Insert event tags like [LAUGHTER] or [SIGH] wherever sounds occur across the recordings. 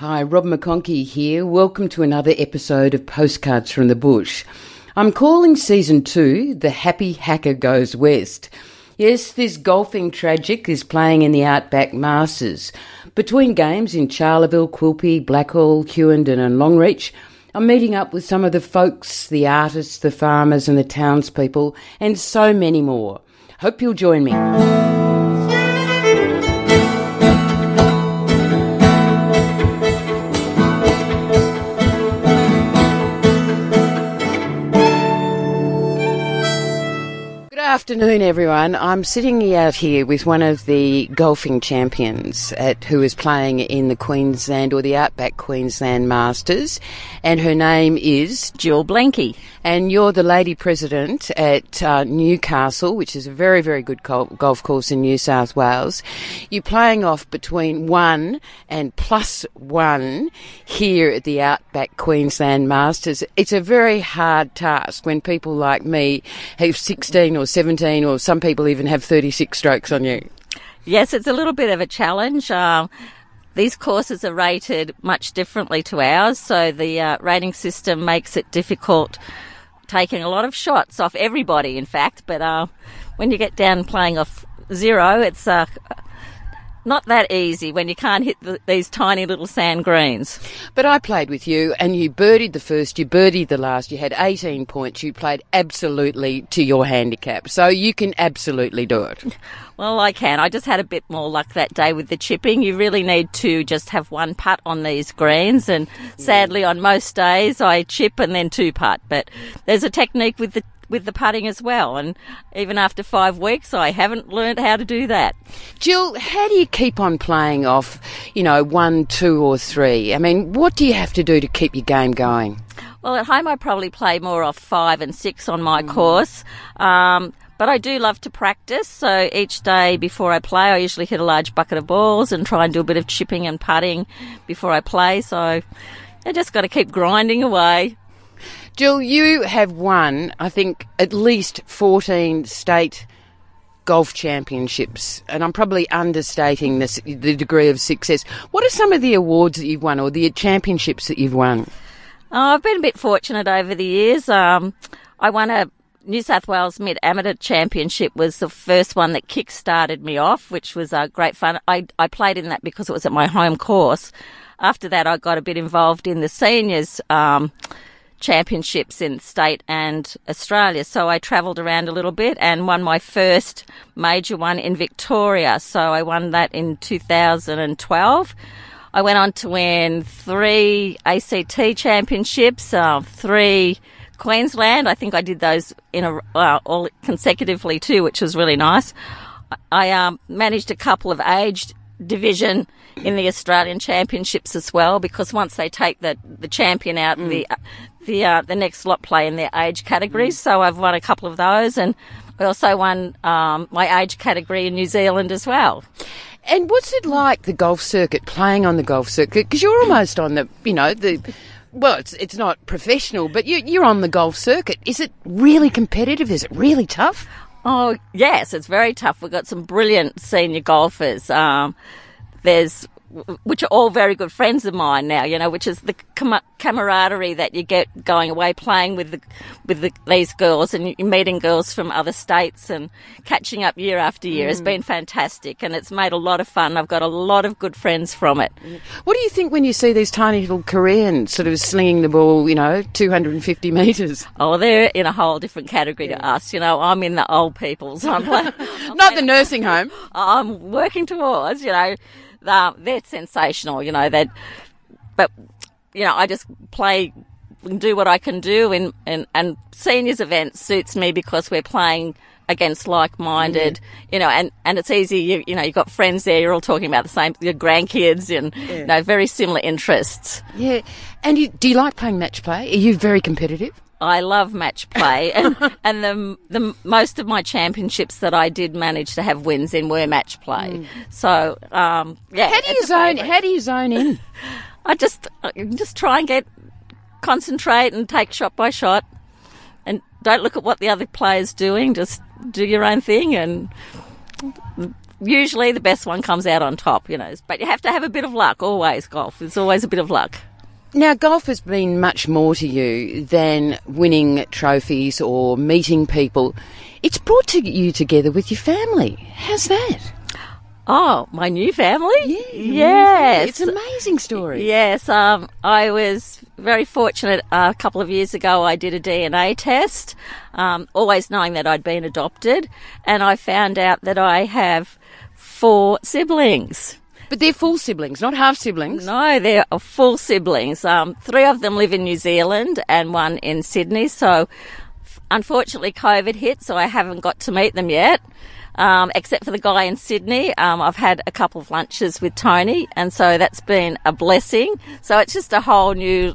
Hi, Rob McConkey here. Welcome to another episode of Postcards from the Bush. I'm calling season two The Happy Hacker Goes West. Yes, this golfing tragic is playing in the Outback Masters. Between games in Charleville, Quilpie, Blackall, Hughenden, and Longreach, I'm meeting up with some of the folks, the artists, the farmers, and the townspeople, and so many more. Hope you'll join me. Afternoon, everyone. I'm sitting out here with one of the golfing champions at, who is playing in the Queensland or the Outback Queensland Masters, and her name is Jill Blanky. And you're the lady president at uh, Newcastle, which is a very, very good golf course in New South Wales. You're playing off between one and plus one here at the Outback Queensland Masters. It's a very hard task when people like me have 16 or 17 17, or some people even have 36 strokes on you. Yes, it's a little bit of a challenge. Uh, these courses are rated much differently to ours, so the uh, rating system makes it difficult taking a lot of shots off everybody, in fact. But uh, when you get down playing off zero, it's uh, not that easy when you can't hit the, these tiny little sand greens. But I played with you and you birdied the first, you birdied the last, you had 18 points, you played absolutely to your handicap. So you can absolutely do it. [LAUGHS] Well, I can. I just had a bit more luck that day with the chipping. You really need to just have one putt on these greens, and mm. sadly, on most days, I chip and then two putt. But there's a technique with the with the putting as well. And even after five weeks, I haven't learned how to do that. Jill, how do you keep on playing off, you know, one, two, or three? I mean, what do you have to do to keep your game going? Well, at home, I probably play more off five and six on my mm. course. Um, but I do love to practice. So each day before I play, I usually hit a large bucket of balls and try and do a bit of chipping and putting before I play. So I just got to keep grinding away. Jill, you have won, I think, at least 14 state golf championships, and I'm probably understating this, the degree of success. What are some of the awards that you've won or the championships that you've won? Oh, I've been a bit fortunate over the years. Um, I won a New South Wales Mid Amateur Championship was the first one that kick-started me off, which was uh, great fun. I, I played in that because it was at my home course. After that, I got a bit involved in the seniors um, championships in state and Australia. So I travelled around a little bit and won my first major one in Victoria. So I won that in 2012. I went on to win three ACT championships, uh, three Queensland. I think I did those in a uh, all consecutively too, which was really nice. I um, managed a couple of age division in the Australian Championships as well, because once they take the, the champion out, mm. the the uh, the next lot play in their age categories. Mm. So I've won a couple of those, and I also won um, my age category in New Zealand as well. And what's it like the golf circuit, playing on the golf circuit? Because you're almost on the, you know, the. Well, it's it's not professional, but you, you're on the golf circuit. Is it really competitive? Is it really tough? Oh yes, it's very tough. We've got some brilliant senior golfers. Um, there's which are all very good friends of mine now, you know, which is the com- camaraderie that you get going away playing with the, with the, these girls and meeting girls from other states and catching up year after year mm. has been fantastic and it's made a lot of fun. I've got a lot of good friends from it. What do you think when you see these tiny little Koreans sort of slinging the ball, you know, 250 metres? Oh, they're in a whole different category yeah. to us. You know, I'm in the old people's. I'm, [LAUGHS] I'm Not the nursing home. [LAUGHS] I'm working towards, you know, they're, they're sensational, you know, that, but, you know, I just play and do what I can do and, and, and seniors events suits me because we're playing against like-minded, mm-hmm. you know, and, and it's easy, you, you know, you've got friends there, you're all talking about the same, your grandkids and, yeah. you know, very similar interests. Yeah. And you, do you like playing match play? Are you very competitive? I love match play, [LAUGHS] and and the the most of my championships that I did manage to have wins in were match play. Mm. So um, yeah. How do you zone? How do you zone in? [LAUGHS] I just just try and get concentrate and take shot by shot, and don't look at what the other player's doing. Just do your own thing, and usually the best one comes out on top, you know. But you have to have a bit of luck always. Golf, there's always a bit of luck. Now, golf has been much more to you than winning trophies or meeting people. It's brought to you together with your family. How's that? Oh, my new family? Yeah, yes. It's an amazing story. Yes, um, I was very fortunate uh, a couple of years ago. I did a DNA test, um, always knowing that I'd been adopted, and I found out that I have four siblings. But they're full siblings, not half siblings. No, they're full siblings. Um, three of them live in New Zealand and one in Sydney. So, unfortunately, COVID hit, so I haven't got to meet them yet. Um, except for the guy in Sydney. Um, I've had a couple of lunches with Tony, and so that's been a blessing. So it's just a whole new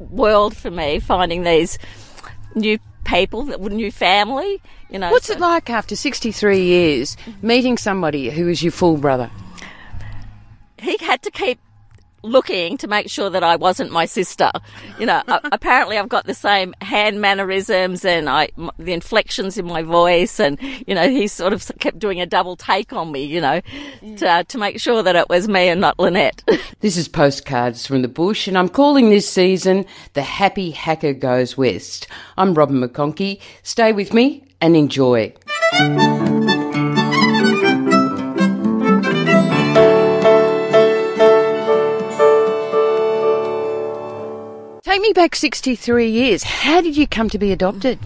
world for me finding these new people, new family. You know, What's so- it like after 63 years meeting somebody who is your full brother? He had to keep looking to make sure that I wasn't my sister. You know, [LAUGHS] apparently I've got the same hand mannerisms and I, the inflections in my voice and, you know, he sort of kept doing a double take on me, you know, to, uh, to make sure that it was me and not Lynette. [LAUGHS] This is Postcards from the Bush, and I'm calling this season The Happy Hacker Goes West. I'm Robin McConkey. Stay with me and enjoy. Take me back 63 years. How did you come to be adopted?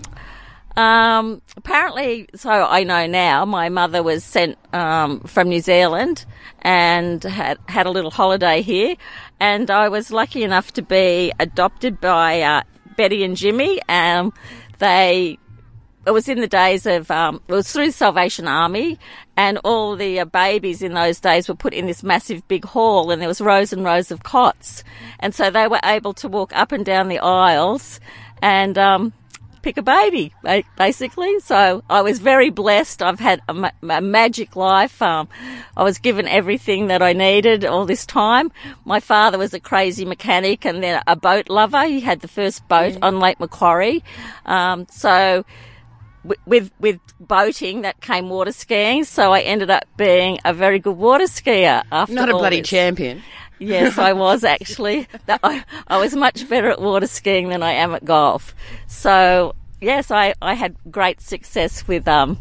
Um, apparently, so I know now, my mother was sent um, from New Zealand and had had a little holiday here, and I was lucky enough to be adopted by uh, Betty and Jimmy. Um, they it was in the days of um, it was through the Salvation Army, and all the uh, babies in those days were put in this massive big hall, and there was rows and rows of cots, and so they were able to walk up and down the aisles and um, pick a baby, basically. So I was very blessed. I've had a, ma- a magic life. Um, I was given everything that I needed all this time. My father was a crazy mechanic and then a boat lover. He had the first boat on Lake Macquarie. Um, so with with boating that came water skiing. So I ended up being a very good water skier after Not a bloody this. champion. Yes, I [LAUGHS] was actually. I, I was much better at water skiing than I am at golf. So yes, I, I had great success with um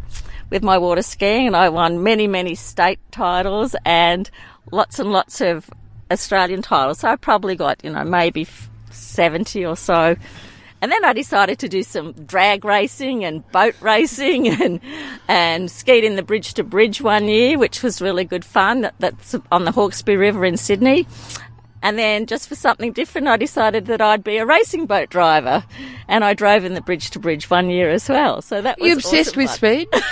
with my water skiing, and I won many many state titles and lots and lots of Australian titles. So I probably got you know maybe seventy or so. And then I decided to do some drag racing and boat racing [LAUGHS] and and skied in the bridge to bridge one year, which was really good fun. That, that's on the Hawkesbury River in Sydney. And then just for something different, I decided that I'd be a racing boat driver, and I drove in the bridge to bridge one year as well. So that was You obsessed awesome with fun. speed? [LAUGHS]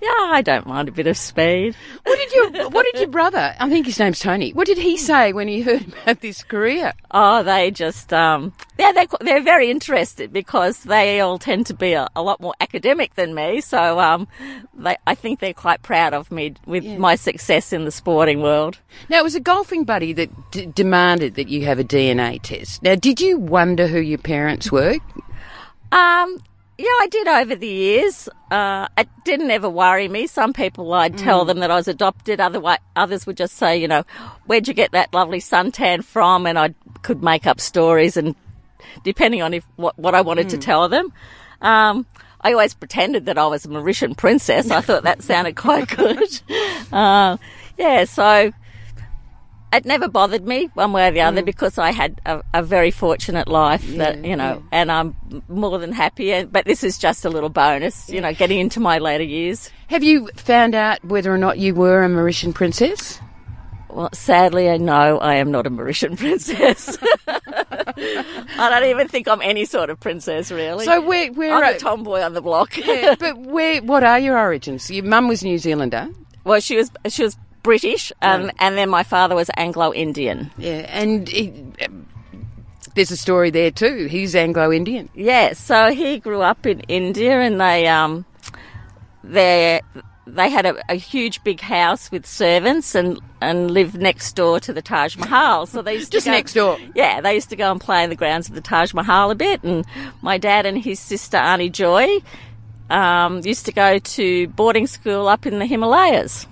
Yeah, I don't mind a bit of speed. What did your What did your brother? I think his name's Tony. What did he say when he heard about this career? Oh, they just, um, yeah, they're, they're very interested because they all tend to be a, a lot more academic than me. So, um, they, I think they're quite proud of me with my success in the sporting world. Now, it was a golfing buddy that d- demanded that you have a DNA test. Now, did you wonder who your parents were? Um, yeah, I did over the years. Uh, it didn't ever worry me. Some people, I'd tell them that I was adopted. Other others would just say, you know, where'd you get that lovely suntan from? And I could make up stories, and depending on if what, what I wanted to tell them. Um, I always pretended that I was a Mauritian princess. I thought that sounded quite [LAUGHS] good. Uh, yeah, so it never bothered me one way or the other mm. because I had a, a very fortunate life that you know, and I'm more than happy. And- But this is just a little bonus, you know, getting into my later years. Have you found out whether or not you were a Mauritian princess? Well, sadly, I know I am not a Mauritian [LAUGHS] princess. [LAUGHS] I don't even think I'm any sort of princess, really. So where, where I'm are, a tomboy on the block. yeah, but where, what are your origins? Your mum was New Zealander. well, she was she was British, um, and then my father was Anglo-Indian. Yeah, and he, there's a story there too. He's Anglo-Indian. Yeah, so he grew up in India, and they um, they they had a, a huge big house with servants, and and lived next door to the Taj Mahal. So they used to Just go- next door. Yeah, they used to go and play in the grounds of the Taj Mahal a bit, and my dad and his sister Auntie Joy um, used to go to boarding school up in the Himalayas.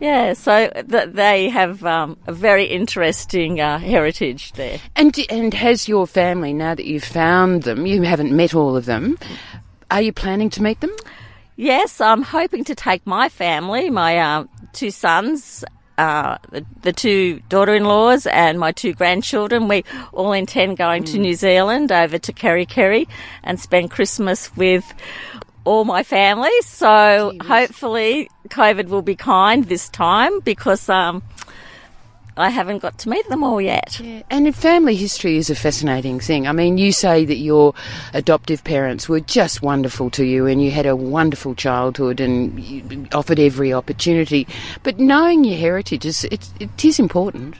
Yeah, so th- they have um, a very interesting uh, heritage there. And and has your family now that you've found them? You haven't met all of them. Are you planning to meet them? Yes, I'm hoping to take my family, my uh, two sons, uh, the, the, two daughter-in-laws, and my two grandchildren. We all intend going mm. to New Zealand over to Kerikeri and spend Christmas with all my family. So Jeez. hopefully COVID will be kind this time because um, I haven't got to meet them all yet. Yeah. And family history is a fascinating thing. I mean, you say that your adoptive parents were just wonderful to you and you had a wonderful childhood and offered every opportunity. But knowing your heritage is it, it is important.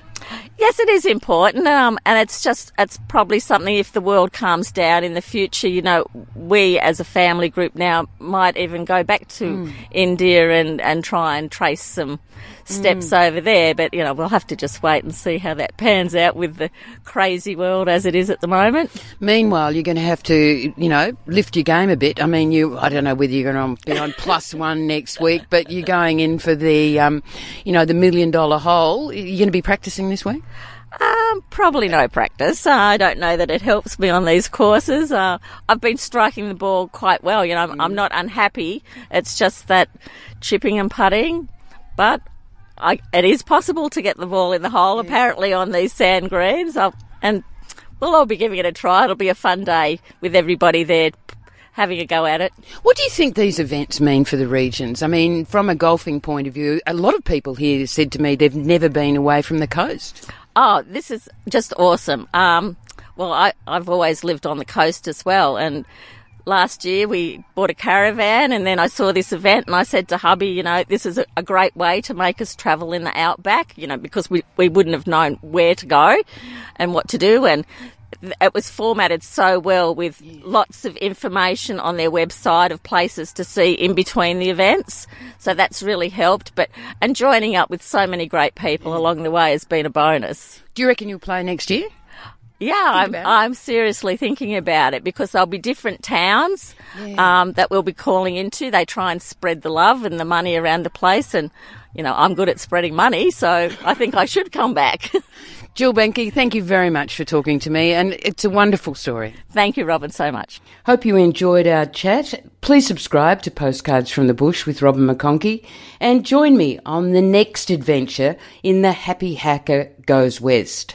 Yes, it is important, um, and it's just it's probably something if the world calms down in the future. You know, we as a family group now might even go back to mm. India and and try and trace some steps mm. over there. But you know, we'll have to just wait and see how that pans out with the crazy world as it is at the moment. Meanwhile, you're going to have to you know lift your game a bit. I mean, you I don't know whether you're going to be on plus one next week, but you're going in for the um, you know the million dollar hole. You're going to be practicing this week. Um, probably no practice. Uh, I don't know that it helps me on these courses. Uh, I've been striking the ball quite well. You know, I'm, I'm, mm. not unhappy. It's just that chipping and putting, but I, it is possible to get the ball in the hole. Yeah. Apparently, on these sand greens, I'll, and we'll all be giving it a try. It'll be a fun day with everybody there having a go at it. What do you think these events mean for the regions? I mean, from a golfing point of view, a lot of people here said to me they've never been away from the coast. Oh, this is just awesome. Um, well, I, I've always lived on the coast as well, and last year we bought a caravan and then I saw this event and I said to hubby, you know, this is a, a, great way to make us travel in the outback, you know, because we, we wouldn't have known where to go and what to do. And it was formatted so well with lots of information on their website of places to see in between the events. So that's really helped. But and joining up with so many great people along the way has been a bonus. Do you reckon you'll play next year? Yeah, I'm, I'm seriously thinking about it because there'll be different towns yeah. um, that we'll be calling into. They try and spread the love and the money around the place, and you know I'm good at spreading money, so I think I should come back. [LAUGHS] Jill Benke, thank you very much for talking to me, and it's a wonderful story. Thank you, Robin, so much. Hope you enjoyed our chat. Please subscribe to Postcards from the Bush with Robin McConkey and join me on the next adventure in the Happy Hacker Goes West.